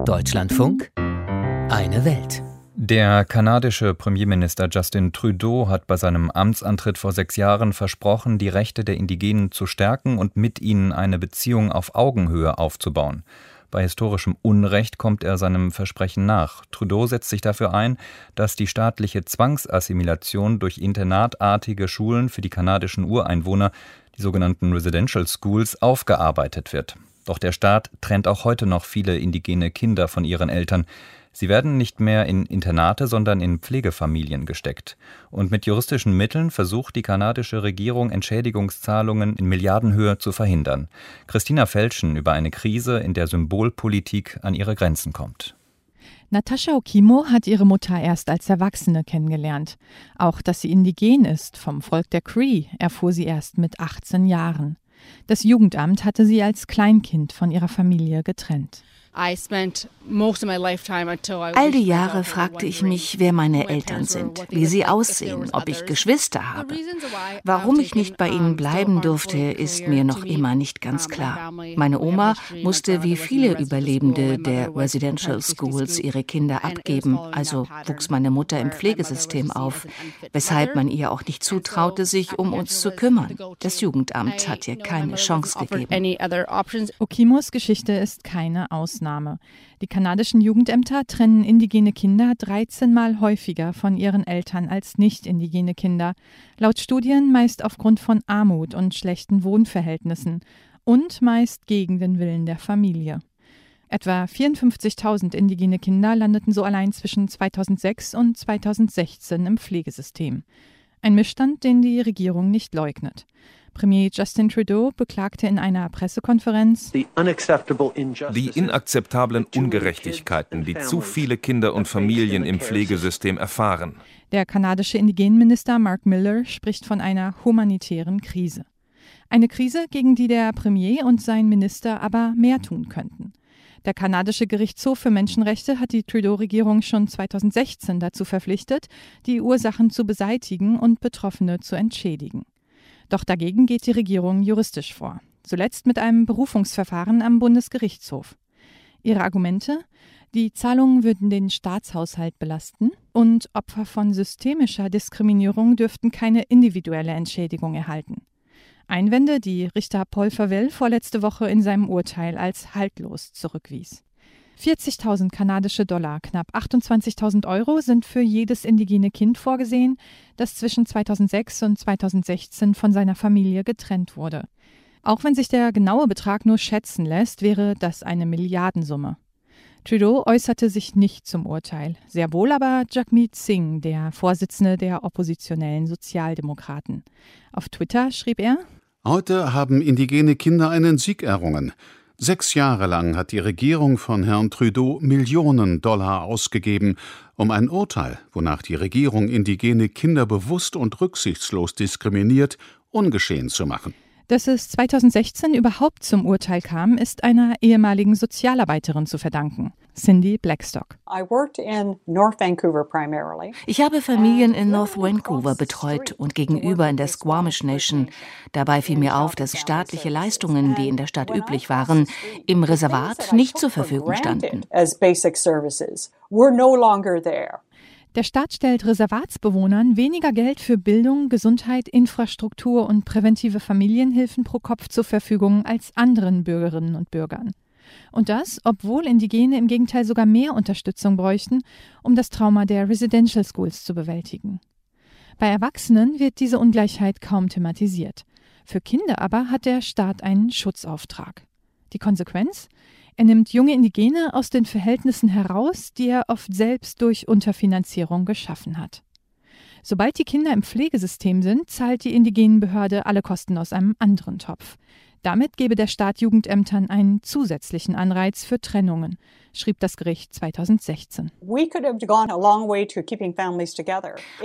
Deutschlandfunk Eine Welt. Der kanadische Premierminister Justin Trudeau hat bei seinem Amtsantritt vor sechs Jahren versprochen, die Rechte der Indigenen zu stärken und mit ihnen eine Beziehung auf Augenhöhe aufzubauen. Bei historischem Unrecht kommt er seinem Versprechen nach. Trudeau setzt sich dafür ein, dass die staatliche Zwangsassimilation durch internatartige Schulen für die kanadischen Ureinwohner, die sogenannten Residential Schools, aufgearbeitet wird. Doch der Staat trennt auch heute noch viele indigene Kinder von ihren Eltern. Sie werden nicht mehr in Internate, sondern in Pflegefamilien gesteckt. Und mit juristischen Mitteln versucht die kanadische Regierung Entschädigungszahlungen in Milliardenhöhe zu verhindern. Christina Felschen über eine Krise, in der Symbolpolitik an ihre Grenzen kommt. Natascha Okimo hat ihre Mutter erst als Erwachsene kennengelernt. Auch dass sie indigen ist, vom Volk der Cree, erfuhr sie erst mit 18 Jahren. Das Jugendamt hatte sie als Kleinkind von ihrer Familie getrennt. All die Jahre fragte ich mich, wer meine Eltern sind, wie sie aussehen, ob ich Geschwister habe. Warum ich nicht bei ihnen bleiben durfte, ist mir noch immer nicht ganz klar. Meine Oma musste wie viele Überlebende der Residential Schools ihre Kinder abgeben, also wuchs meine Mutter im Pflegesystem auf, weshalb man ihr auch nicht zutraute, sich um uns zu kümmern. Das Jugendamt hat ihr keine Chance gegeben. Okimos Geschichte ist keine Ausnahme. Ausnahme. Die kanadischen Jugendämter trennen indigene Kinder 13 Mal häufiger von ihren Eltern als nicht indigene Kinder. Laut Studien meist aufgrund von Armut und schlechten Wohnverhältnissen und meist gegen den Willen der Familie. Etwa 54.000 indigene Kinder landeten so allein zwischen 2006 und 2016 im Pflegesystem. Ein Missstand, den die Regierung nicht leugnet. Premier Justin Trudeau beklagte in einer Pressekonferenz die inakzeptablen Ungerechtigkeiten, die zu viele Kinder und Familien im Pflegesystem erfahren. Der kanadische Indigenenminister Mark Miller spricht von einer humanitären Krise. Eine Krise, gegen die der Premier und sein Minister aber mehr tun könnten. Der kanadische Gerichtshof für Menschenrechte hat die Trudeau-Regierung schon 2016 dazu verpflichtet, die Ursachen zu beseitigen und Betroffene zu entschädigen. Doch dagegen geht die Regierung juristisch vor, zuletzt mit einem Berufungsverfahren am Bundesgerichtshof. Ihre Argumente? Die Zahlungen würden den Staatshaushalt belasten und Opfer von systemischer Diskriminierung dürften keine individuelle Entschädigung erhalten. Einwände, die Richter Paul Favell vorletzte Woche in seinem Urteil als haltlos zurückwies. 40.000 kanadische Dollar, knapp 28.000 Euro, sind für jedes indigene Kind vorgesehen, das zwischen 2006 und 2016 von seiner Familie getrennt wurde. Auch wenn sich der genaue Betrag nur schätzen lässt, wäre das eine Milliardensumme. Trudeau äußerte sich nicht zum Urteil, sehr wohl aber Jagmeet Singh, der Vorsitzende der oppositionellen Sozialdemokraten. Auf Twitter schrieb er: Heute haben indigene Kinder einen Sieg errungen. Sechs Jahre lang hat die Regierung von Herrn Trudeau Millionen Dollar ausgegeben, um ein Urteil, wonach die Regierung indigene Kinder bewusst und rücksichtslos diskriminiert, ungeschehen zu machen. Dass es 2016 überhaupt zum Urteil kam, ist einer ehemaligen Sozialarbeiterin zu verdanken. Cindy Blackstock. Ich habe Familien in North Vancouver betreut und gegenüber in der Squamish Nation. Dabei fiel mir auf, dass staatliche Leistungen, die in der Stadt üblich waren, im Reservat nicht zur Verfügung standen. Der Staat stellt Reservatsbewohnern weniger Geld für Bildung, Gesundheit, Infrastruktur und präventive Familienhilfen pro Kopf zur Verfügung als anderen Bürgerinnen und Bürgern. Und das, obwohl Indigene im Gegenteil sogar mehr Unterstützung bräuchten, um das Trauma der Residential Schools zu bewältigen. Bei Erwachsenen wird diese Ungleichheit kaum thematisiert. Für Kinder aber hat der Staat einen Schutzauftrag. Die Konsequenz? Er nimmt junge Indigene aus den Verhältnissen heraus, die er oft selbst durch Unterfinanzierung geschaffen hat. Sobald die Kinder im Pflegesystem sind, zahlt die Indigenenbehörde alle Kosten aus einem anderen Topf. Damit gebe der Staat Jugendämtern einen zusätzlichen Anreiz für Trennungen, schrieb das Gericht 2016.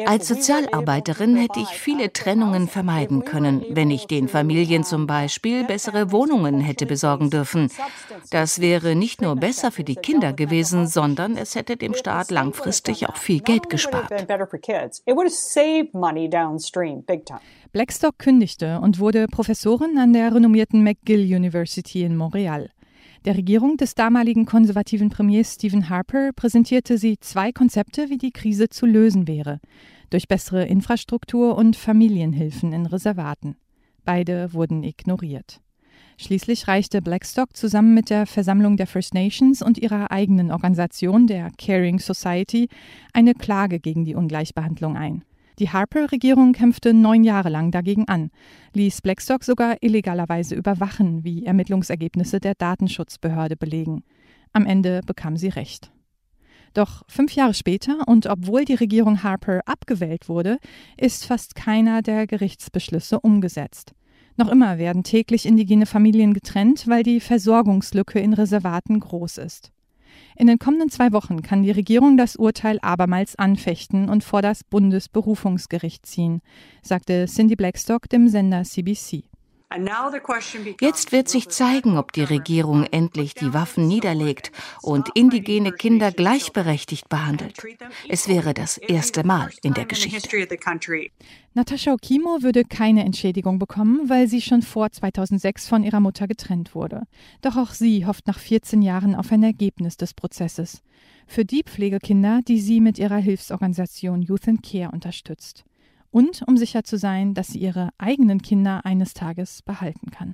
Als Sozialarbeiterin hätte ich viele Trennungen vermeiden können, wenn ich den Familien zum Beispiel bessere Wohnungen hätte besorgen dürfen. Das wäre nicht nur besser für die Kinder gewesen, sondern es hätte dem Staat langfristig auch viel Geld gespart. Blackstock kündigte und wurde Professorin an der renommierten McGill University in Montreal. Der Regierung des damaligen konservativen Premiers Stephen Harper präsentierte sie zwei Konzepte, wie die Krise zu lösen wäre. Durch bessere Infrastruktur und Familienhilfen in Reservaten. Beide wurden ignoriert. Schließlich reichte Blackstock zusammen mit der Versammlung der First Nations und ihrer eigenen Organisation, der Caring Society, eine Klage gegen die Ungleichbehandlung ein. Die Harper-Regierung kämpfte neun Jahre lang dagegen an, ließ Blackstock sogar illegalerweise überwachen, wie Ermittlungsergebnisse der Datenschutzbehörde belegen. Am Ende bekam sie Recht. Doch fünf Jahre später und obwohl die Regierung Harper abgewählt wurde, ist fast keiner der Gerichtsbeschlüsse umgesetzt. Noch immer werden täglich indigene Familien getrennt, weil die Versorgungslücke in Reservaten groß ist. In den kommenden zwei Wochen kann die Regierung das Urteil abermals anfechten und vor das Bundesberufungsgericht ziehen, sagte Cindy Blackstock dem Sender CBC. Jetzt wird sich zeigen, ob die Regierung endlich die Waffen niederlegt und indigene Kinder gleichberechtigt behandelt. Es wäre das erste Mal in der Geschichte. Natascha Okimo würde keine Entschädigung bekommen, weil sie schon vor 2006 von ihrer Mutter getrennt wurde. Doch auch sie hofft nach 14 Jahren auf ein Ergebnis des Prozesses. Für die Pflegekinder, die sie mit ihrer Hilfsorganisation Youth and Care unterstützt und um sicher zu sein, dass sie ihre eigenen Kinder eines Tages behalten kann.